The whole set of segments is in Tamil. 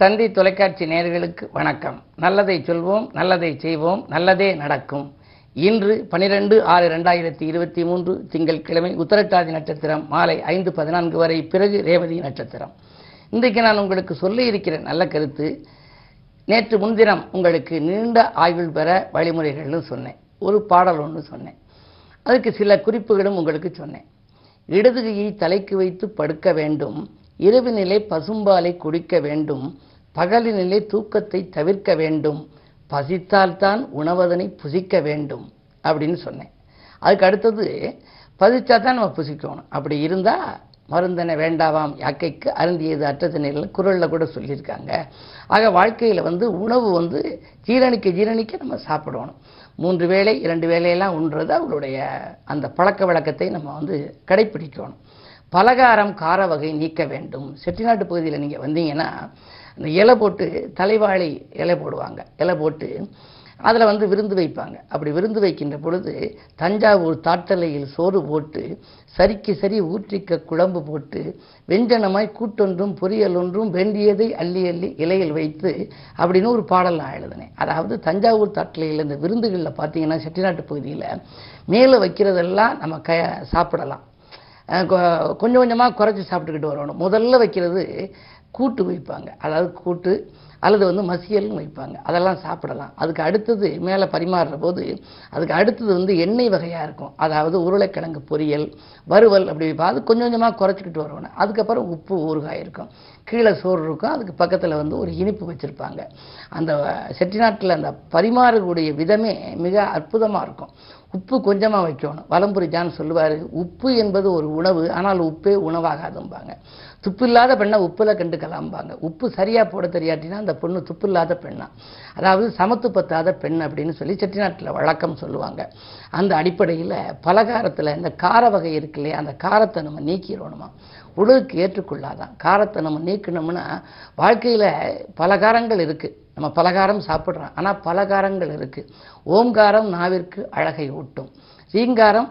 தந்தி தொலைக்காட்சி நேர்களுக்கு வணக்கம். நல்லதை சொல்வோம் நல்லதை செய்வோம் நல்லதே நடக்கும். இன்று பனிரெண்டு ஆறு ரெண்டாயிரத்தி இருபத்தி மூன்று திங்கட்கிழமை உத்தரட்டாதி நட்சத்திரம் மாலை ஐந்து பதினான்கு வரை பிறகு ரேவதி நட்சத்திரம். இன்றைக்கு நான் உங்களுக்கு சொல்லி இருக்கிற நல்ல கருத்து நேற்று முன்தினம் உங்களுக்கு நீண்ட ஆயுள் பெற வழிமுறைகள்னு சொன்னேன். ஒரு பாடல் ஒன்று சொன்னேன். அதுக்கு சில குறிப்புகளும் உங்களுக்கு சொன்னேன். இடது கையை தலைக்கு வைத்து படுக்க வேண்டும் இரவினிலே பசும்பாலை குடிக்க வேண்டும் பகலினிலே தூக்கத்தை தவிர்க்க வேண்டும். பசித்தால்தான் உணவதனை புசிக்க வேண்டும் அப்படின்னு சொன்னேன். அதுக்கு அடுத்தது பசிச்சா தான் நம்ம புசிக்கணும். அப்படி இருந்தால் மருந்தனை வேண்டாவாம் யாக்கைக்கு அருந்தியது அற்றது நிலையில் குரலில் கூட சொல்லியிருக்காங்க. ஆக வாழ்க்கையில் வந்து உணவு வந்து ஜீரணிக்க ஜீரணிக்க நம்ம சாப்பிடணும். மூன்று வேளை இரண்டு வேளையெல்லாம் உண்றது அவங்களுடைய அந்த பழக்க வழக்கத்தை நம்ம வந்து கடைப்பிடிக்கணும். பலகாரம் கார வகை நீக்க வேண்டும். செட்டிநாட்டு பகுதியில் நீங்கள் வந்தீங்கன்னா இந்த இலை போட்டு தலைவாழை இலை போடுவாங்க. இலை போட்டு அதில் வந்து விருந்து வைப்பாங்க. அப்படி விருந்து வைக்கின்ற பொழுது தஞ்சாவூர் தாட்டலையில் சோறு போட்டு சரிக்கு சரி ஊற்றிக்க குழம்பு போட்டு வெஞ்சனமாய் கூட்டொன்றும் பொரியல் ஒன்றும் வேண்டியதை அள்ளி அள்ளி இலையில் வைத்து அப்படின்னு ஒரு பாடல் நான் எழுதினேன். அதாவது தஞ்சாவூர் தாட்டலையில் இந்த விருந்துகளில் பார்த்தீங்கன்னா செட்டிநாட்டு பகுதியில் மேலே வைக்கிறதெல்லாம் நம்ம க சாப்பிடலாம். கொ- கொஞ்சம் கொஞ்சமாக குறைச்சி சாப்பிட்டுக்கிட்டு வரணும். முதல்ல வைக்கிறது கூட்டு வைப்பாங்க. அதாவது கூட்டு அல்லது வந்து மசியல்னு வைப்பாங்க. அதெல்லாம் சாப்பிடலாம். அதுக்கு அடுத்தது மேலே பரிமாறுற போது அதுக்கு அடுத்தது வந்து எண்ணெய் வகையாக இருக்கும். அதாவது உருளைக்கிழங்கு பொரியல் வறுவல் அப்படி பார்த்து அது கொஞ்சம் கொஞ்சமாக குறைச்சிக்கிட்டு வருவோம். அதுக்கப்புறம் உப்பு ஊறுகாய் இருக்கும். கீழே சோறு இருக்கும். அதுக்கு பக்கத்தில் வந்து ஒரு இனிப்பு வச்சுருப்பாங்க. அந்த செட்டிநாட்டில் அந்த பரிமாறக்கூடிய விதமே மிக அற்புதமாக இருக்கும். உப்பு கொஞ்சமாக வைக்கணும். வலம்புரி ஜான் சொல்லுவார். உப்பு என்பது ஒரு உணவு. ஆனால் உப்பே உணவாகாதும்பாங்க. துப்பு இல்லாத பெண்ணை கண்டு கிளம்புவாங்க உப்பு சரியாக போட தெரியாட்டினா அந்த பொண்ணு துப்பு இல்லாத பெண்ணா. அதாவது சமத்து பத்தாத பெண் அப்படின்னு சொல்லி செட்டிநாட்டில் வழக்கம் சொல்லுவாங்க. அந்த அடிப்படையில் பலகாரத்தில் இந்த கார வகை இருக்கு இல்லையா அந்த காரத்தை நம்ம நீக்கிடணுமா? உடலுக்கு ஏற்றுக்கொள்ளாதான். காரத்தை நம்ம நீக்கணும்னா வாழ்க்கையில் பலகாரங்கள் இருக்குது நம்ம பலகாரம் சாப்பிட்றோம். ஆனால் பலகாரங்கள் இருக்குது ஓம்காரம் நாவிற்கு அழகை ஊட்டும். ரீங்காரம்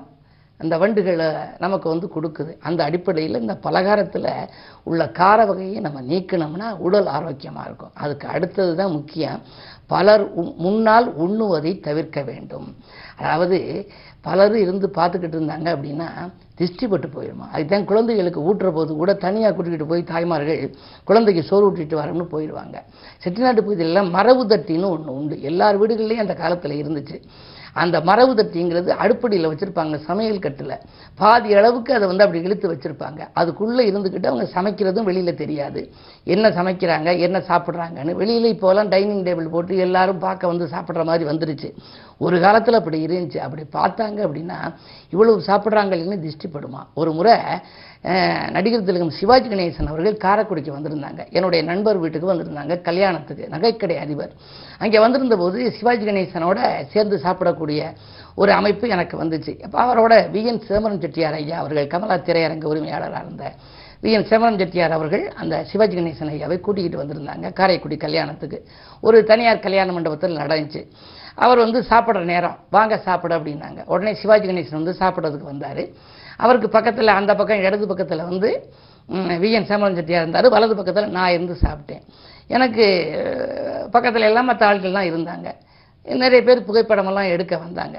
அந்த வண்டுகளை நமக்கு வந்து கொடுக்குது. அந்த அடிப்படையில் இந்த பலகாரத்தில் உள்ள கார வகையை நம்ம நீக்கினோம்னா உடல் ஆரோக்கியமாக இருக்கும். அதுக்கு அடுத்தது தான் முக்கியம் பலர் உ- முன்னால் உண்ணுவதை தவிர்க்க வேண்டும். அதாவது பலர் இருந்து பார்த்துக்கிட்டு இருந்தாங்க அப்படின்னா திஷ்டிப்பட்டு போயிடுமா அதுதான் குழந்தைகளுக்கு ஊட்டுற போது கூட தனியாக கூட்டிகிட்டு போய் தாய்மார்கள் குழந்தைக்கு சோறு ஊட்டிட்டு வரோம்னு போயிடுவாங்க செட்டிநாட்டு பகுதியிலலாம் மரபு தட்டின்னு ஒன்று உண்டு. எல்லார் வீடுகள்லேயும் அந்த காலத்தில் இருந்துச்சு. அந்த மரபு தட்டிங்கிறது அடுப்படியில் வச்சுருப்பாங்க சமையல் கட்டில். பாதி அளவுக்கு அதை வந்து அப்படி இழுத்து வச்சுருப்பாங்க. அதுக்குள்ளே இருந்துக்கிட்டு அவங்க சமைக்கிறதும் வெளியில் தெரியாது. என்ன சமைக்கிறாங்க என்ன சாப்பிட்றாங்கன்னு. வெளியில் இப்போலாம் டைனிங் டேபிள் போட்டு எல்லாரும் பார்க்க வந்து சாப்பிட்ற மாதிரி வந்துருச்சு. ஒரு காலத்தில் அப்படி இருந்துச்சு. அப்படி பார்த்தாங்க அப்படின்னா இவ்வளவு சாப்பிட்றாங்கன்னு திருஷ்டிப்படுமா ஒரு முறை நடிகர் திலகம் சிவாஜி கணேசன் அவர்கள் காரைக்குடிக்கு வந்திருந்தாங்க. என்னுடைய நண்பர் வீட்டுக்கு வந்திருந்தாங்க கல்யாணத்துக்கு நகைக்கடை அதிபர். அங்கே வந்திருந்த போது சிவாஜி கணேசனோட சேர்ந்து சாப்பிடக்கூடிய ஒரு அமைப்பு எனக்கு வந்துச்சு. அப்போ அவரோட வி என் சிதம்பரம் செட்டியார் ஐயா அவர்கள் கமலா திரையரங்க உரிமையாளராக இருந்த வி என் செவனம் செட்டியார் அவர்கள் அந்த சிவாஜி கணேசன் ஐயாவை கூட்டிக்கிட்டு வந்திருந்தாங்க காரைக்குடி கல்யாணத்துக்கு. ஒரு தனியார் கல்யாண மண்டபத்தில் நடந்துச்சு. அவர் வந்து சாப்பிட்ற நேரம் வாங்க சாப்பிட அப்படின்னாங்க. உடனே சிவாஜி கணேசன் வந்து சாப்பிட்றதுக்கு வந்தார். அவருக்கு பக்கத்தில் அந்த பக்கம் இடது பக்கத்தில் வந்து வி என் சேமரன் செட்டியாக இருந்தார். வலது பக்கத்தில் நான் இருந்து சாப்பிட்டேன். எனக்கு பக்கத்தில் எல்லாம் மற்ற ஆட்கள்லாம் இருந்தாங்க. நிறைய பேர் புகைப்படமெல்லாம் எடுக்க வந்தாங்க.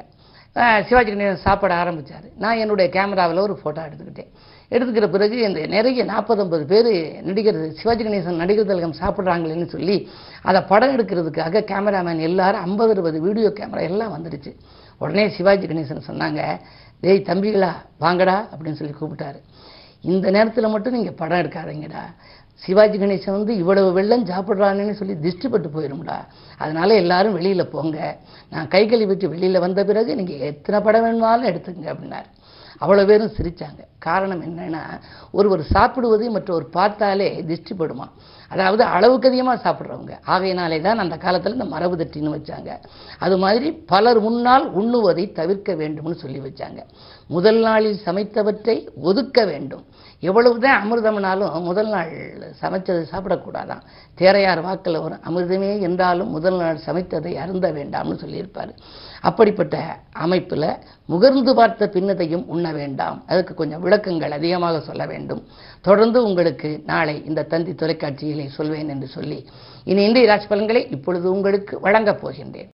சிவாஜி கணேசன் சாப்பிட ஆரம்பித்தார் நான் என்னுடைய கேமராவில் ஒரு ஃபோட்டோ எடுத்துக்கிட்டேன். எடுத்துக்கிற பிறகு இந்த நிறைய நாற்பது ஐம்பது பேர் நடிகர் சிவாஜி கணேசன் நடிகர் திலகம் சாப்பிட்றாங்களேன்னு சொல்லி அதை படம் எடுக்கிறதுக்காக கேமராமேன் எல்லாரும் ஐம்பது அறுபது வீடியோ கேமரா எல்லாம் வந்துடுச்சு உடனே சிவாஜி கணேசன் சொன்னாங்க டேய் தம்பிகளா வாங்கடா அப்படின்னு சொல்லி கூப்பிட்டாரு. இந்த நேரத்தில் மட்டும் நீங்கள் படம் எடுக்காதீங்கடா. சிவாஜி கணேசன் வந்து இவ்வளவு வெள்ளம் சாப்பிட்றான்னு சொல்லி திருஷ்டிப்பட்டு போயிடும்டா அதனால் எல்லாரும் வெளியில் போங்க. நான் கை கழுவிட்டு வெளியில் வந்த பிறகு நீங்கள் எத்தனை படம் வேணுமாலும் எடுத்துங்க அப்படின்னாரு. அவ்வளோ பேரும் சிரித்தாங்க காரணம் என்னன்னா ஒருவர் சாப்பிடுவதை மற்றவர் பார்த்தாலே திருஷ்டிப்படுமா அதாவது அளவுக்கு அதிகமாக சாப்பிட்றவங்க. ஆகையினாலே தான் அந்த காலத்தில் இந்த மரபு தட்டின்னு வச்சாங்க. அது மாதிரி பலர் முன்னால் உண்ணுவதை தவிர்க்க வேண்டும்னு சொல்லி வச்சாங்க. முதல் நாளில் சமைத்தவற்றை ஒதுக்க வேண்டும். எவ்வளவுதான் அமிர்தம்னாலும் முதல் நாள் சமைச்சதை சாப்பிடக்கூடாதான். தேரையார் வாக்கில் வரும் அமிர்தமே என்றாலும் முதல் நாள் சமைத்ததை அருந்த வேண்டாம்னு சொல்லியிருப்பார். அப்படிப்பட்ட அமைப்பில் முகர்ந்து பார்த்த பின்னதையும் உண்ண வேண்டாம். அதுக்கு கொஞ்சம் விளக்கங்கள் அதிகமாக சொல்ல வேண்டும். தொடர்ந்து உங்களுக்கு நாளை இந்த தந்தி தொலைக்காட்சியிலே சொல்வேன் என்று சொல்லி இனி இந்திய ராசி பலன்களை இப்பொழுது உங்களுக்கு வழங்கப் போகின்றேன்.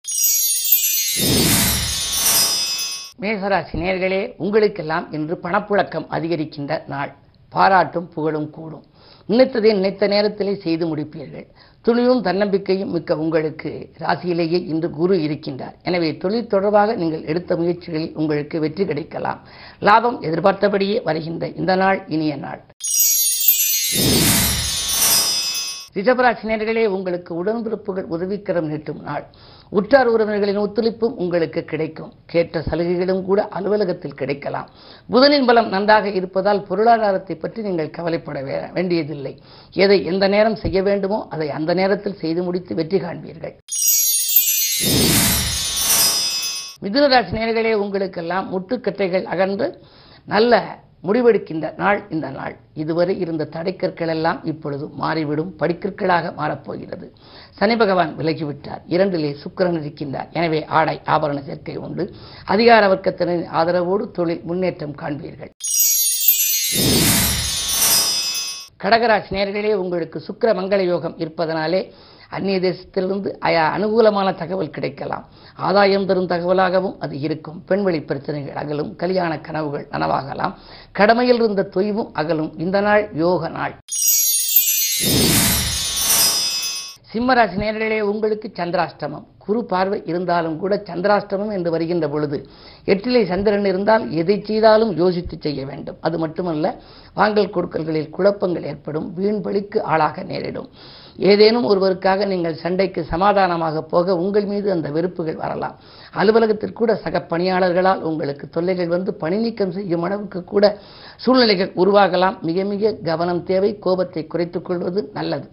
மேசராசி நேர்களே உங்களுக்கெல்லாம் இன்று பணப்புழக்கம் அதிகரிக்கின்ற நாள். பாராட்டும் புகழும் கூடும். நினைத்ததை நினைத்த நேரத்திலே செய்து முடிப்பீர்கள். துளியும் தன்னம்பிக்கையும் மிக்க உங்களுக்கு ராசியிலேயே இன்று குரு இருக்கின்றார். எனவே தொழில் தொடர்பாக நீங்கள் எடுத்த முயற்சிகளில் உங்களுக்கு வெற்றி கிடைக்கலாம். லாபம் எதிர்பார்த்தபடியே வருகின்ற இந்த நாள் இனிய நாள். ரிஷபராசினியர்களே உங்களுக்கு உடன்பிறப்புகள் உதவிக்கரம் நீட்டும் நாள். உற்றார் உறவினர்களின் ஒத்துழைப்பும் உங்களுக்கு கிடைக்கும். கேட்ட சலுகைகளும் கூட அலுவலகத்தில் கிடைக்கலாம். புதனின் பலம் நன்றாக இருப்பதால் பொருளாதாரத்தை பற்றி நீங்கள் கவலைப்பட வேண்டியதில்லை. எதை எந்த நேரம் செய்ய வேண்டுமோ அதை அந்த நேரத்தில் செய்து முடித்து வெற்றி காண்பீர்கள். மிதுனராசி நேர்களே உங்களுக்கெல்லாம் முட்டுக்கட்டைகள் அகன்று நல்ல முடிவெடுக்கின்ற நாள் இந்த நாள். இதுவரை இருந்த தடைக்கற்கள் எல்லாம் இப்பொழுது மாறிவிடும். படிக்கற்களாக மாறப்போகிறது. சனி பகவான் விலகிவிட்டார். இரண்டிலே சுக்கரன் இருக்கின்றார். எனவே ஆடை ஆபரண சேர்க்கை உண்டு. அதிகார வர்க்கத்தினரின் ஆதரவோடு தொழில் முன்னேற்றம் காண்பீர்கள். கடகராசி நேர்களே உங்களுக்கு சுக்கிர மங்கள யோகம் இருப்பதனாலே அந்நிய தேசத்திலிருந்து அய அனுகூலமான தகவல் கிடைக்கலாம். ஆதாயம் தரும் தகவலாகவும் அது இருக்கும். பெண்வெளி பிரச்சனைகள் அகலும். கல்யாண கனவுகள் நனவாகலாம். கடமையில் இருந்த தொய்வும் அகலும். இந்த நாள் யோக நாள். சிம்மராசி நேர்களே உங்களுக்கு சந்திராஷ்டமம். குரு பார்வை இருந்தாலும் கூட சந்திராஷ்டமம் என்று வருகின்ற பொழுது எட்டிலே சந்திரன் இருந்தால் எதை செய்தாலும் யோசித்து செய்ய வேண்டும். அது மட்டுமல்ல வாங்கல் கொடுக்கல்களில் குழப்பங்கள் ஏற்படும். வீண் ஆளாக நேரிடும். ஏதேனும் ஒருவருக்காக நீங்கள் சண்டைக்கு சமாதானமாக போக உங்கள் மீது அந்த வெறுப்புகள் வரலாம். அலுவலகத்தில் கூட சக பணியாளர்களால் உங்களுக்கு தொல்லைகள் வந்து பணி நீக்கம் செய்யும் அளவுக்கு கூட சூழ்நிலைகள் உருவாகலாம். மிக மிக கவனம் தேவை. கோபத்தை குறைத்துக் கொள்வது நல்லது.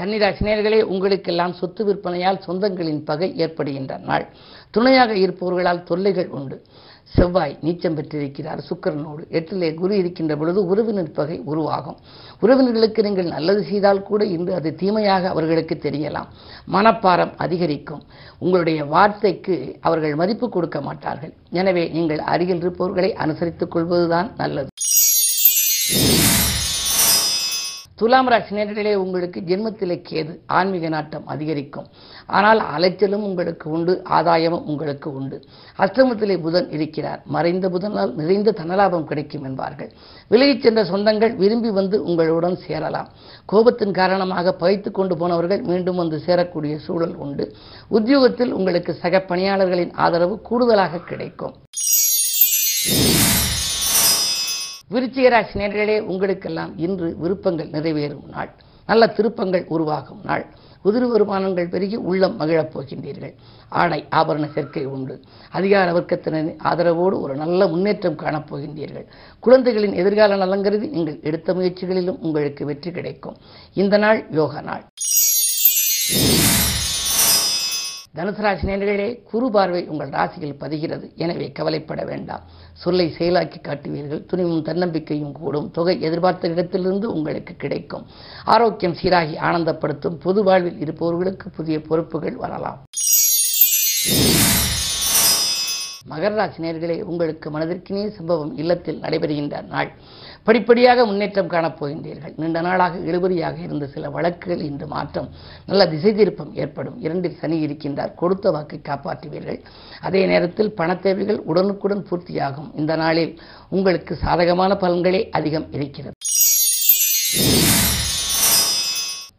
கன்னிராசினியர்களே உங்களுக்கெல்லாம் சொத்து விற்பனையால் சொந்தங்களின் பகை ஏற்படுகின்ற நாள். துணையாக இருப்பவர்களால் தொல்லைகள் உண்டு. செவ்வாய் நீச்சம் பெற்றிருக்கிறார் சுக்கரனோடு. எட்டிலே குரு இருக்கின்ற பொழுது உறவினர் பகை உருவாகும். உறவினர்களுக்கு நீங்கள் நல்லது செய்தால் கூட இன்று அது தீமையாக அவர்களுக்கு தெரியலாம். மனப்பாரம் அதிகரிக்கும். உங்களுடைய வார்த்தைக்கு அவர்கள் மதிப்பு கொடுக்க மாட்டார்கள். எனவே நீங்கள் அருகில் இருப்பவர்களை அனுசரித்துக் கொள்வதுதான் நல்லது. துலாம் ராசி நேரிலே உங்களுக்கு ஜென்மத்திலே கேது ஆன்மீக நாட்டம் அதிகரிக்கும். ஆனால் அலைச்சலும் உங்களுக்கு உண்டு ஆதாயமும் உங்களுக்கு உண்டு. அஷ்டமத்திலே புதன் இருக்கிறார். மறைந்த புதனால் நிறைந்த தனலாபம் கிடைக்கும் என்பார்கள். விலகிச் சென்ற சொந்தங்கள் விரும்பி வந்து உங்களுடன் சேரலாம். கோபத்தின் காரணமாக பகைத்து கொண்டு போனவர்கள் மீண்டும் வந்து சேரக்கூடிய சூழல் உண்டு. உத்தியோகத்தில் உங்களுக்கு சக பணியாளர்களின் ஆதரவு கூடுதலாக கிடைக்கும். விருச்சிகராசி நேர்களே உங்களுக்கெல்லாம் இன்று விருப்பங்கள் நிறைவேறும் நாள். நல்ல திருப்பங்கள் உருவாகும் நாள். உதிரி வருமானங்கள் பெருகி உள்ளம் மகிழப் போகின்றீர்கள். ஆடை ஆபரண சேர்க்கை உண்டு. அதிகார வர்க்கத்தினரின் ஆதரவோடு ஒரு நல்ல முன்னேற்றம் காணப்போகின்றீர்கள் குழந்தைகளின் எதிர்கால நலங்கருதி நீங்கள் எடுத்த முயற்சிகளிலும் உங்களுக்கு வெற்றி கிடைக்கும். இந்த நாள் யோக நாள். தனுசு ராசி நேயர்களே குரு பார்வை உங்கள் ராசியில் பதிகிறது. எனவே கவலைப்பட வேண்டாம். சொல்லை செயலாக்கி காட்டுவீர்கள். துணிவும் தன்னம்பிக்கையும் கூடும். தொகை எதிர்பார்த்த இடத்திலிருந்து உங்களுக்கு கிடைக்கும். ஆரோக்கியம் சீராகி ஆனந்தப்படுத்தும். பொது வாழ்வில் இருப்பவர்களுக்கு புதிய பொறுப்புகள் வரலாம். மகர ராசி நேர்களே உங்களுக்கு மனதிற்கினே சம்பவம் இல்லத்தில் நடைபெறுகின்ற நாள். படிப்படியாக முன்னேற்றம் காணப்போகின்றீர்கள். நீண்ட நாளாக இழுபறியாக இருந்த சில வழக்குகள் இன்று மாற்றம் நல்ல திசை திருப்பம் ஏற்படும். இரண்டில் சனி இருக்கின்றார். கொடுத்த வாக்கை காப்பாற்றுவீர்கள். அதே நேரத்தில் பணத்தேவைகள் உடனுக்குடன் பூர்த்தியாகும். இந்த நாளில் உங்களுக்கு சாதகமான பலன்களே அதிகம் இருக்கிறது.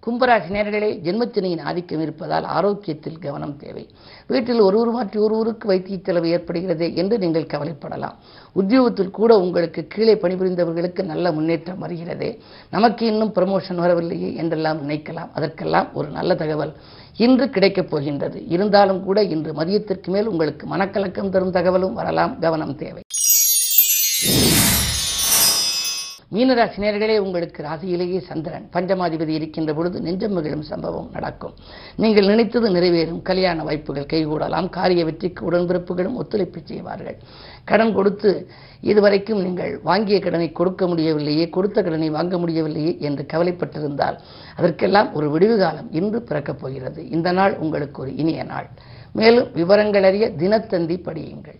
கும்பராசி நேரர்களே ஜென்மத்தினையின் ஆதிக்கம் இருப்பதால் ஆரோக்கியத்தில் கவனம் தேவை. வீட்டில் ஒருவர் மாற்றி ஒருவருக்கு வைத்திய செலவு ஏற்படுகிறது என்று நீங்கள் கவலைப்படலாம். உத்தியோகத்தில் கூட உங்களுக்கு கீழே பணிபுரிந்தவர்களுக்கு நல்ல முன்னேற்றம் வருகிறது. நமக்கு இன்னும் ப்ரமோஷன் வரவில்லையே என்றெல்லாம் நினைக்கலாம். அதற்கெல்லாம் ஒரு நல்ல தகவல் இன்று கிடைக்கப் போகின்றது. இருந்தாலும் கூட இன்று மதியத்திற்கு மேல் உங்களுக்கு மனக்கலக்கம் தரும் தகவலும் வரலாம். கவனம் தேவை. மீனராசி நேர்களே உங்களுக்கு ராசியிலேயே சந்திரன் பஞ்சமாதிபதி இருக்கின்ற பொழுது நெஞ்சம் மகிழும் சம்பவம் நடக்கும். நீங்கள் நினைத்தது நிறைவேறும். கல்யாண வாய்ப்புகள் கைகூடலாம். காரிய வெற்றிக்கு உடன்பிறப்புகளும் ஒத்துழைப்பு செய்வார்கள். கடன் கொடுத்து இதுவரைக்கும் நீங்கள் வாங்கிய கடனை கொடுக்க முடியவில்லையே கொடுத்த கடனை வாங்க முடியவில்லையே என்று கவலைப்பட்டிருந்தால் அதற்கெல்லாம் ஒரு விடுவு காலம் இன்று பிறக்கப் போகிறது. இந்த நாள் உங்களுக்கு ஒரு இனிய நாள். மேலும் விவரங்கள் அறிய தினத்தந்தி படியுங்கள்.